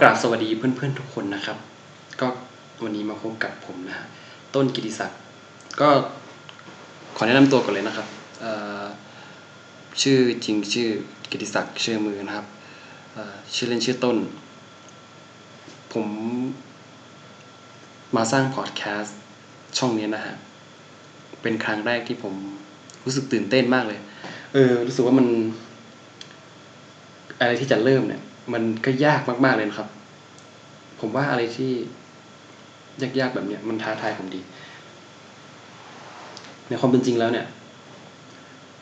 กราบสวัสดีเพื่อนๆทุกคนนะครับ ก็วันนี้มาพบกับผมนะฮะต้นกิติศักดิ์ก็ขอแนะนำตัวก่อนเลยนะครับชื่อจริงชื่อกิติศักดิ์ชื่อมือนะครับชื่อเล่นชื่อต้น ผมมาสร้างพอดแคสต์ช่องนี้นะฮะเป็นครั้งแรกที่ผมรู้สึกตื่นเต้นมากเลย เออรู้สึกว่ามัน อะไรที่จะเริ่มเนี่ย มันก็ยากมากๆเลยนะครับ ผมว่าอะไรที่ยากๆแบบเนี้ยมันท้าทายผมดี ในความเป็นจริงแล้วเนี่ย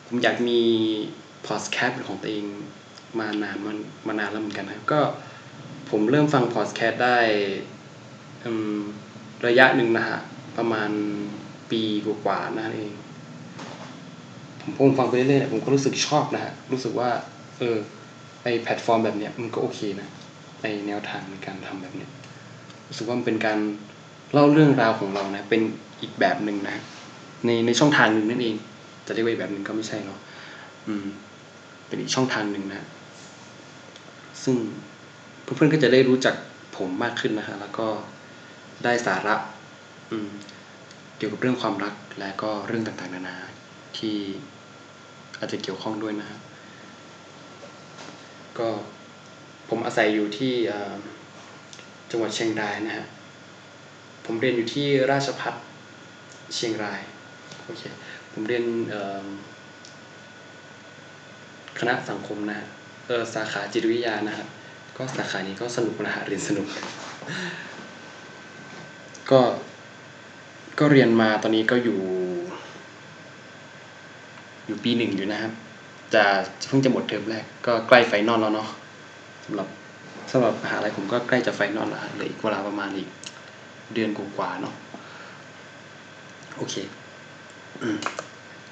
ผมอยากมีพอดแคสต์เป็นของตัวเองมานานมันมานานแล้วเหมือนกันนะก็ผมเริ่มฟังพอดแคสต์ได้ระยะหนึ่งนะฮะประมาณปีกว่าๆนั่นเองผมผมฟังไปเรื่อยๆผมก็รู้สึกชอบนะฮะรู้สึกว่า เออ ไอแพลตฟอร์มแบบเนี้ยมันก็โอเคนะในแนวทางในการทำแบบเนี้ยรู้สึกว่ามันเป็นการเล่าเรื่องราวของเรานะเป็นอีกแบบหนึ่งนะในในช่องทางหนึ่งนั่นเอง จะเรียกว่าแบบหนึ่งก็ไม่ใช่เนาะอืม เป็นอีกช่องทางหนึ่งนะ ซึ่งเพื่อนๆก็จะได้รู้จักผมมากขึ้นนะฮะแล้วก็ได้สาระ อืม เกี่ยวกับเรื่องความรักและก็เรื่องต่างๆนานาที่อาจจะเกี่ยวข้องด้วยนะฮะ ก็ผมอาศัยอยู่ที่จังหวัดเชียงรายนะฮะผมเรียนอยู่ที่ราชพัฒเชียงรายโอเคผมเรียนคณะสังคมนะฮะเออสาขาจิตวิทยานะฮะก็สาขานี้ก็สนุกนะฮะเรียนสนุก ก็ก็เรียนมาตอนนี้ก็อยู่ อยู่ปีหนึ่งอยู่นะครับ จะเพิ่งจะหมดเทอมแรกก็ใกล้ final แล้วเนาะสำหรับสำหรับมหาลัยผมก็ใกล้จะ final แล้วฮะเหลืออีกเวลาประมาณอีกเดือนกว่าๆเนาะโอเค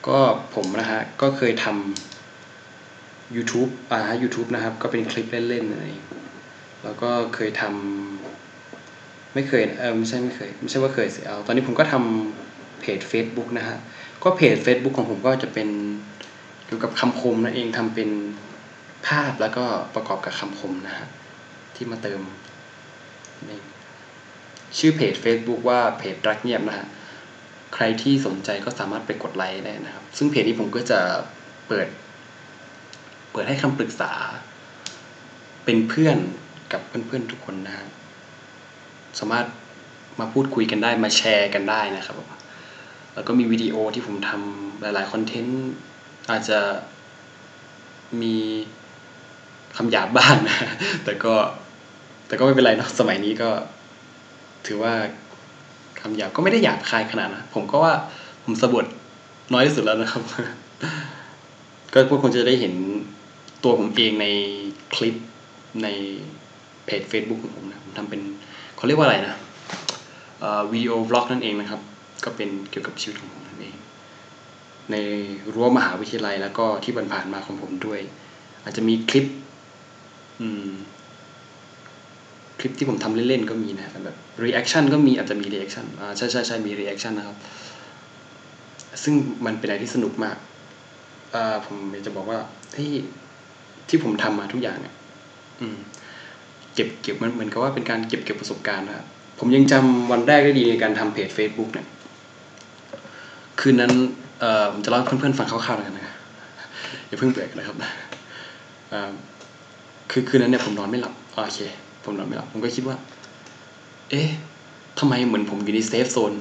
ก็ผมนะฮะก็เคยทำ YouTube อ่า YouTube นะครับ ก็เป็นคลิปเล่นๆอะไรแล้วก็เคยทำไม่เคยเออไม่ใช่ไม่เคยไม่ใช่ว่าเคยสิเอาตอนนี้ผมก็ทำเพจ Facebook นะฮะก็เพจ Facebook ของผมก็จะเป็น กี่ยวกับคำคมนั่นเองทำเป็นภาพแล้วก็ประกอบกับคำคมนะฮะที่มาเติมนี่ชื่อเพจ Facebook ว่าเพจรักเงียบนะฮะใครที่สนใจก็สามารถไปกดไลค์ได้นะครับ ซึ่งเพจนี้ผมก็จะเปิด เปิดให้คำปรึกษา เป็นเพื่อนกับเพื่อนๆทุกคนนะฮะสามารถมาพูดคุยกันได้มาแชร์กันได้นะครับ แล้วก็มีวิดีโอที่ผมทำหลายๆคอนเทนต์ อาจจะมีคำหยาบบ้างนะแต่ก็แต่ก็ไม่เป็นไรเนาะสมัยนี้ก็ ถือว่าคำหยาบก็ไม่ได้หยาบคายขนาดนะผมก็ว่าผมสะบัดน้อยที่สุดแล้วนะครับ ก็พวกคนจะได้เห็นตัวผมเองในคลิปในเพจ Facebook ของผมนะผมทำเป็นเขาเรียกว่าอะไรนะวิดีโอบล็อกนั่นเองนะครับ ก็เป็นเกี่ยวกับชีวิตของผม ในรั้วมหาวิทยาลัย แล้วก็ที่ผ่านๆมาของผมด้วย อาจจะมีคลิปคลิปที่ผมทำเล่นๆก็มีนะแบบreaction ก็มีอาจจะมี reaction อ่าใช่ใช่ใช่มี reaction นะครับ ซึ่งมันเป็นอะไรที่สนุกมากอ่าผมอยากจะบอกว่าที่ที่ผมทำมาทุกอย่างเนี่ยเก็บเก็บมันเหมือนกับว่าเป็นการเก็บเก็บประสบการณ์นะครับผมยังจำวันแรกได้ดีในการทำเพจ Facebook เนี่ยคืนนั้น เอ่อผมจะเล่าเพื่อนๆฟังคร่าวๆแล้วกันนะอย่าเพิ่งเบื่อกันนะครับอ่าคือคืนนั้นเนี่ยผมนอนไม่หลับโอเค ผมนอนไม่หลับ ผมก็คิดว่า เอ๊ะทำไมเหมือนผมอยู่ใน safe zone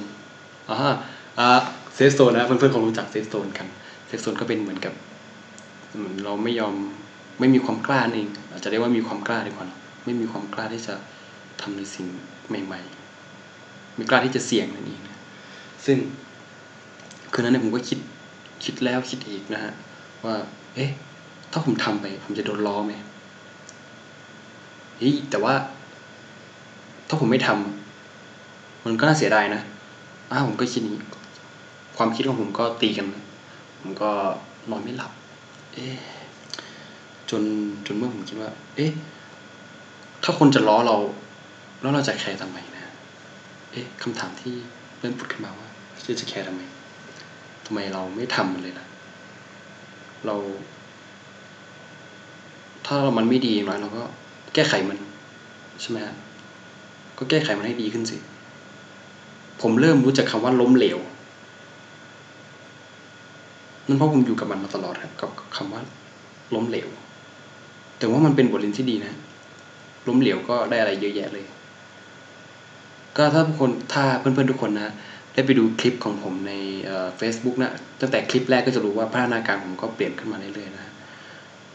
อ่าอ่า safe zone นะเพื่อนๆคงรู้จัก safe zone กัน safe zone ก็เป็นเหมือนกับเหมือนเราไม่ยอมไม่มีความกล้าเองอาจจะเรียกว่ามีความกล้าดีกว่าไม่มีความกล้าที่จะทำในสิ่งใหม่ ๆ ไม่กล้าที่จะเสี่ยงนั่นเองนะซึ่ง คืนนั้นเนี่ยผมก็คิดคิดแล้วคิดอีกนะฮะว่า เอ๊ะ ถ้าผมทำไป ผมจะโดนล้อไหมเฮ้ยแต่ว่า ถ้าผมไม่ทำมันก็น่าเสียดายนะอ้าวผมก็คิดนี้ ความคิดของผมก็ตีกัน ผมก็นอนไม่หลับ เอ๊ะจนจนเมื่อผมคิดว่า เอ๊ะ ถ้าคนจะล้อเรา แล้วเราจะแคร์ทำไมนะ เอ๊ะคำถามที่เริ่มผุดขึ้นมาว่าจะจะแคร์ทำไมำไมเราไม่ทำมันเลยนะเรา ถ้าเรามันไม่ดีอย่างน้อยเราก็แก้ไขมัน ใช่ไหมฮะก็แก้ไขมันให้ดีขึ้นสิ ผมเริ่มรู้จักคำว่าล้มเหลวนั่นเพราะผมอยู่กับมันมาตลอดครับกับคำว่าล้มเหลว แต่ว่ามันเป็นบทเรียนที่ดีนะ ล้มเหลวก็ได้อะไรเยอะแยะเลย ก็ถ้าทุกคนถ้าเพื่อนๆทุกคนนะ ได้ไปดูคลิปของผมในเฟซบุ๊กนะตั้งแต่คลิปแรกก็จะรู้ว่าพัฒนาการผมก็เปลี่ยนขึ้นมาเรื่อยๆนะ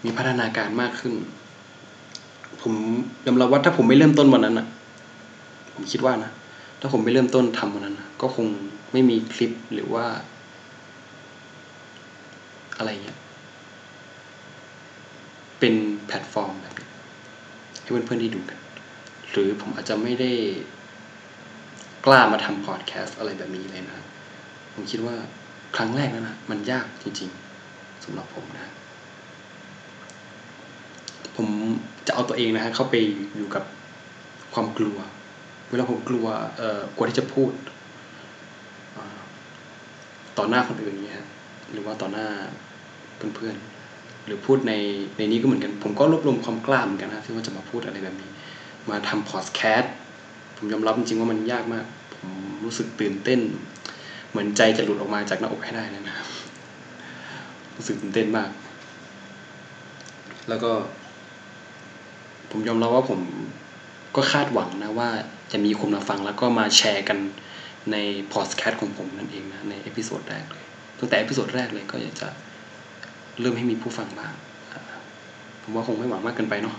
มีพัฒนาการมากขึ้น ผมยอมรับว่าถ้าผมไม่เริ่มต้นวันนั้นนะผมคิดว่านะถ้าผมไม่เริ่มต้นทำวันนั้นนะก็คงไม่มีคลิปหรือว่า อะไรเงี้ยเป็นแพลตฟอร์มแบบให้เพื่อนๆได้ดูกัน หรือผมอาจจะไม่ได้ กล้ามาทำพอดแคสต์อะไรแบบนี้เลยนะผมคิดว่าครั้งแรกนะนะมันยากจริงๆสำหรับผมนะ ผมจะเอาตัวเองนะฮะเข้าไปอยู่กับความกลัว เวลาผมกลัวเอ่อกลัวที่จะพูดต่อหน้าคนอื่นเงี้ยหรือว่าต่อหน้าเพื่อนๆหรือพูดในในนี้ก็เหมือนกัน ผมก็รวบรวมความกล้าเหมือนกันนะที่ว่าจะมาพูดอะไรแบบนี้ มาทำพอดแคสต์ ผมยอมรับจริงๆว่ามันยากมาก ผมรู้สึกตื่นเต้น เหมือนใจจะหลุดออกมาจากหน้าอกให้ได้เลยนะครับ รู้สึกตื่นเต้นมาก แล้วก็ ผมยอมรับว่าผมก็คาดหวังนะว่าจะมีคนมาฟังแล้วก็มาแชร์กันในพอดแคสต์ของผมนั่นเองนะใน episode แรกเลยตั้งแต่ episode แรกเลยก็อยากจะเริ่มให้มีผู้ฟังบ้างผมว่าคงไม่หวังมากเกินไปเนาะ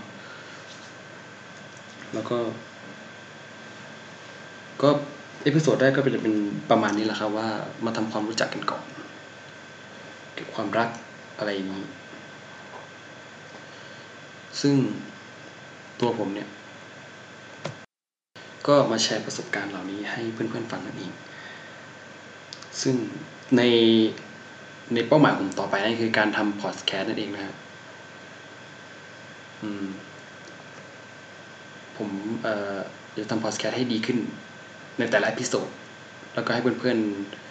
แล้วก็ ก็ episode แรกก็เป็นเป็นประมาณนี้แหละครับว่ามาทำความรู้จักกันก่อนเกี่ยวกับความรักอะไรอย่างนี้ ซึ่งตัวผมเนี่ย ก็มาแชร์ประสบการณ์เหล่านี้ให้เพื่อนๆฟังนั่นเองซึ่งในในเป้าหมายผมต่อไปนั่นคือการทำพอดแคสต์นั่นเองนะครับผมเอ่อจะทำพอดแคสต์ให้ดีขึ้น ในแต่ละ episode แล้วก็ให้เพื่อน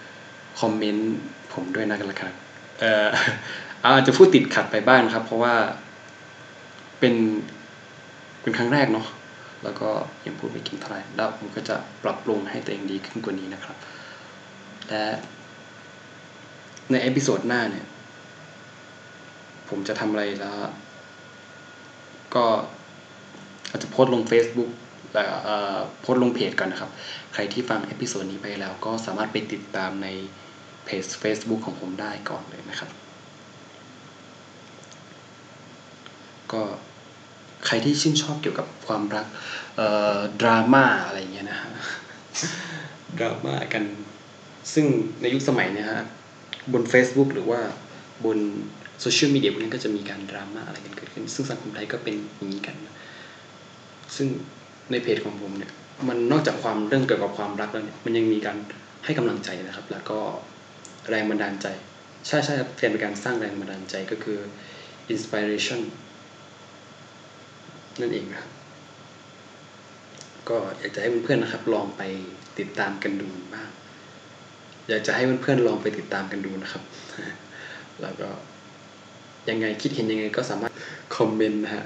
ๆคอมเมนต์ผมด้วยนะกันละครับเอ่ออาจจะพูดติดขัดไปบ้างครับ เพราะว่าเป็นเป็นครั้งแรกเนาะแล้วก็ยังพูดไม่เก่งเท่าไหร่แล้วผมก็จะปรับปรุงให้ตัวเองดีขึ้นกว่านี้นะครับ และใน episode หน้าเนี่ย ผมจะทำอะไรแล้ว ก็อาจจะโพสต์ลง Facebook โพสต์ลงเพจก่อนนะครับ ใครที่ฟัง episode นี้ไปแล้วก็สามารถไปติดตามในเพจ Facebook ของผมได้ก่อนเลยนะครับ ก็ใครที่ชื่นชอบเกี่ยวกับความรักดราม่าอะไรเงี้ยนะฮะดราม่ากัน ซึ่งในยุคสมัยเนี่ยฮะบน Facebook หรือว่าบนโซเชียลมีเดียพวกนี้ก็จะมีการดราม่าอะไรกันเกิดขึ้น ซึ่งสังคมไทยก็เป็นอย่างนี้กัน ซึ่ง ในเพจของผมเนี่ยมันนอกจากความเรื่องเกี่ยวกับความรักแล้วเนี่ยมันยังมีการให้กำลังใจนะครับ แล้วก็แรงบันดาลใจ ใช่ใช่ครับเป็นการสร้างแรงบันดาลใจก็คือ inspiration นั่นเองนะครับก็อยากจะให้เพื่อนๆนะครับ ลองไปติดตามกันดูบ้าง อยากจะให้เพื่อนๆลองไปติดตามกันดูนะครับ แล้วก็ยังไงคิดเห็นยังไงก็สามารถคอมเมนต์นะฮะ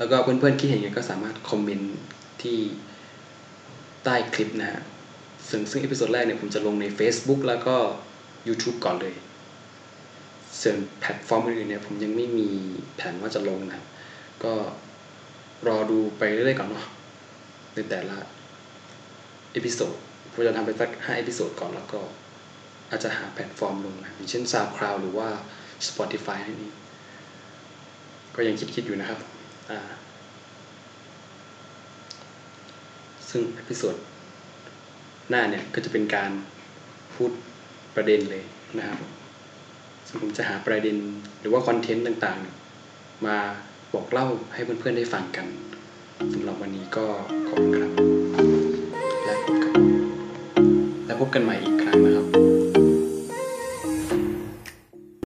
แล้วก็เพื่อนๆคิดเห็นยังไงก็สามารถคอมเมนต์ที่ใต้คลิปนะฮะซึ่งซึ่ง episode แรกเนี่ยผมจะลงใน Facebook แล้วก็ YouTube ก่อนเลย ส่วนแพลตฟอร์มอื่นๆเนี่ยผมยังไม่มีแผนว่าจะลงนะครับ ก็รอดูไปเรื่อยๆก่อนเนาะในแต่ละ episode ผมจะทำไปสักห้า episode ก่อนแล้วก็อาจจะหาแพลตฟอร์มลงนะอย่างเช่น SoundCloud หรือว่า Spotify นั่นเองก็ยังคิดๆอยู่นะครับ ซึ่ง episode หน้าเนี่ยก็จะเป็นการพูดประเด็นเลยนะครับซึ่งผมจะหาประเด็นหรือว่าคอนเทนต์ต่างๆ มาบอกเล่าให้เพื่อนๆได้ฟังกันสำหรับวันนี้ก็ขอบคุณครับ และพบกันและพบกันใหม่อีกครั้งนะครับ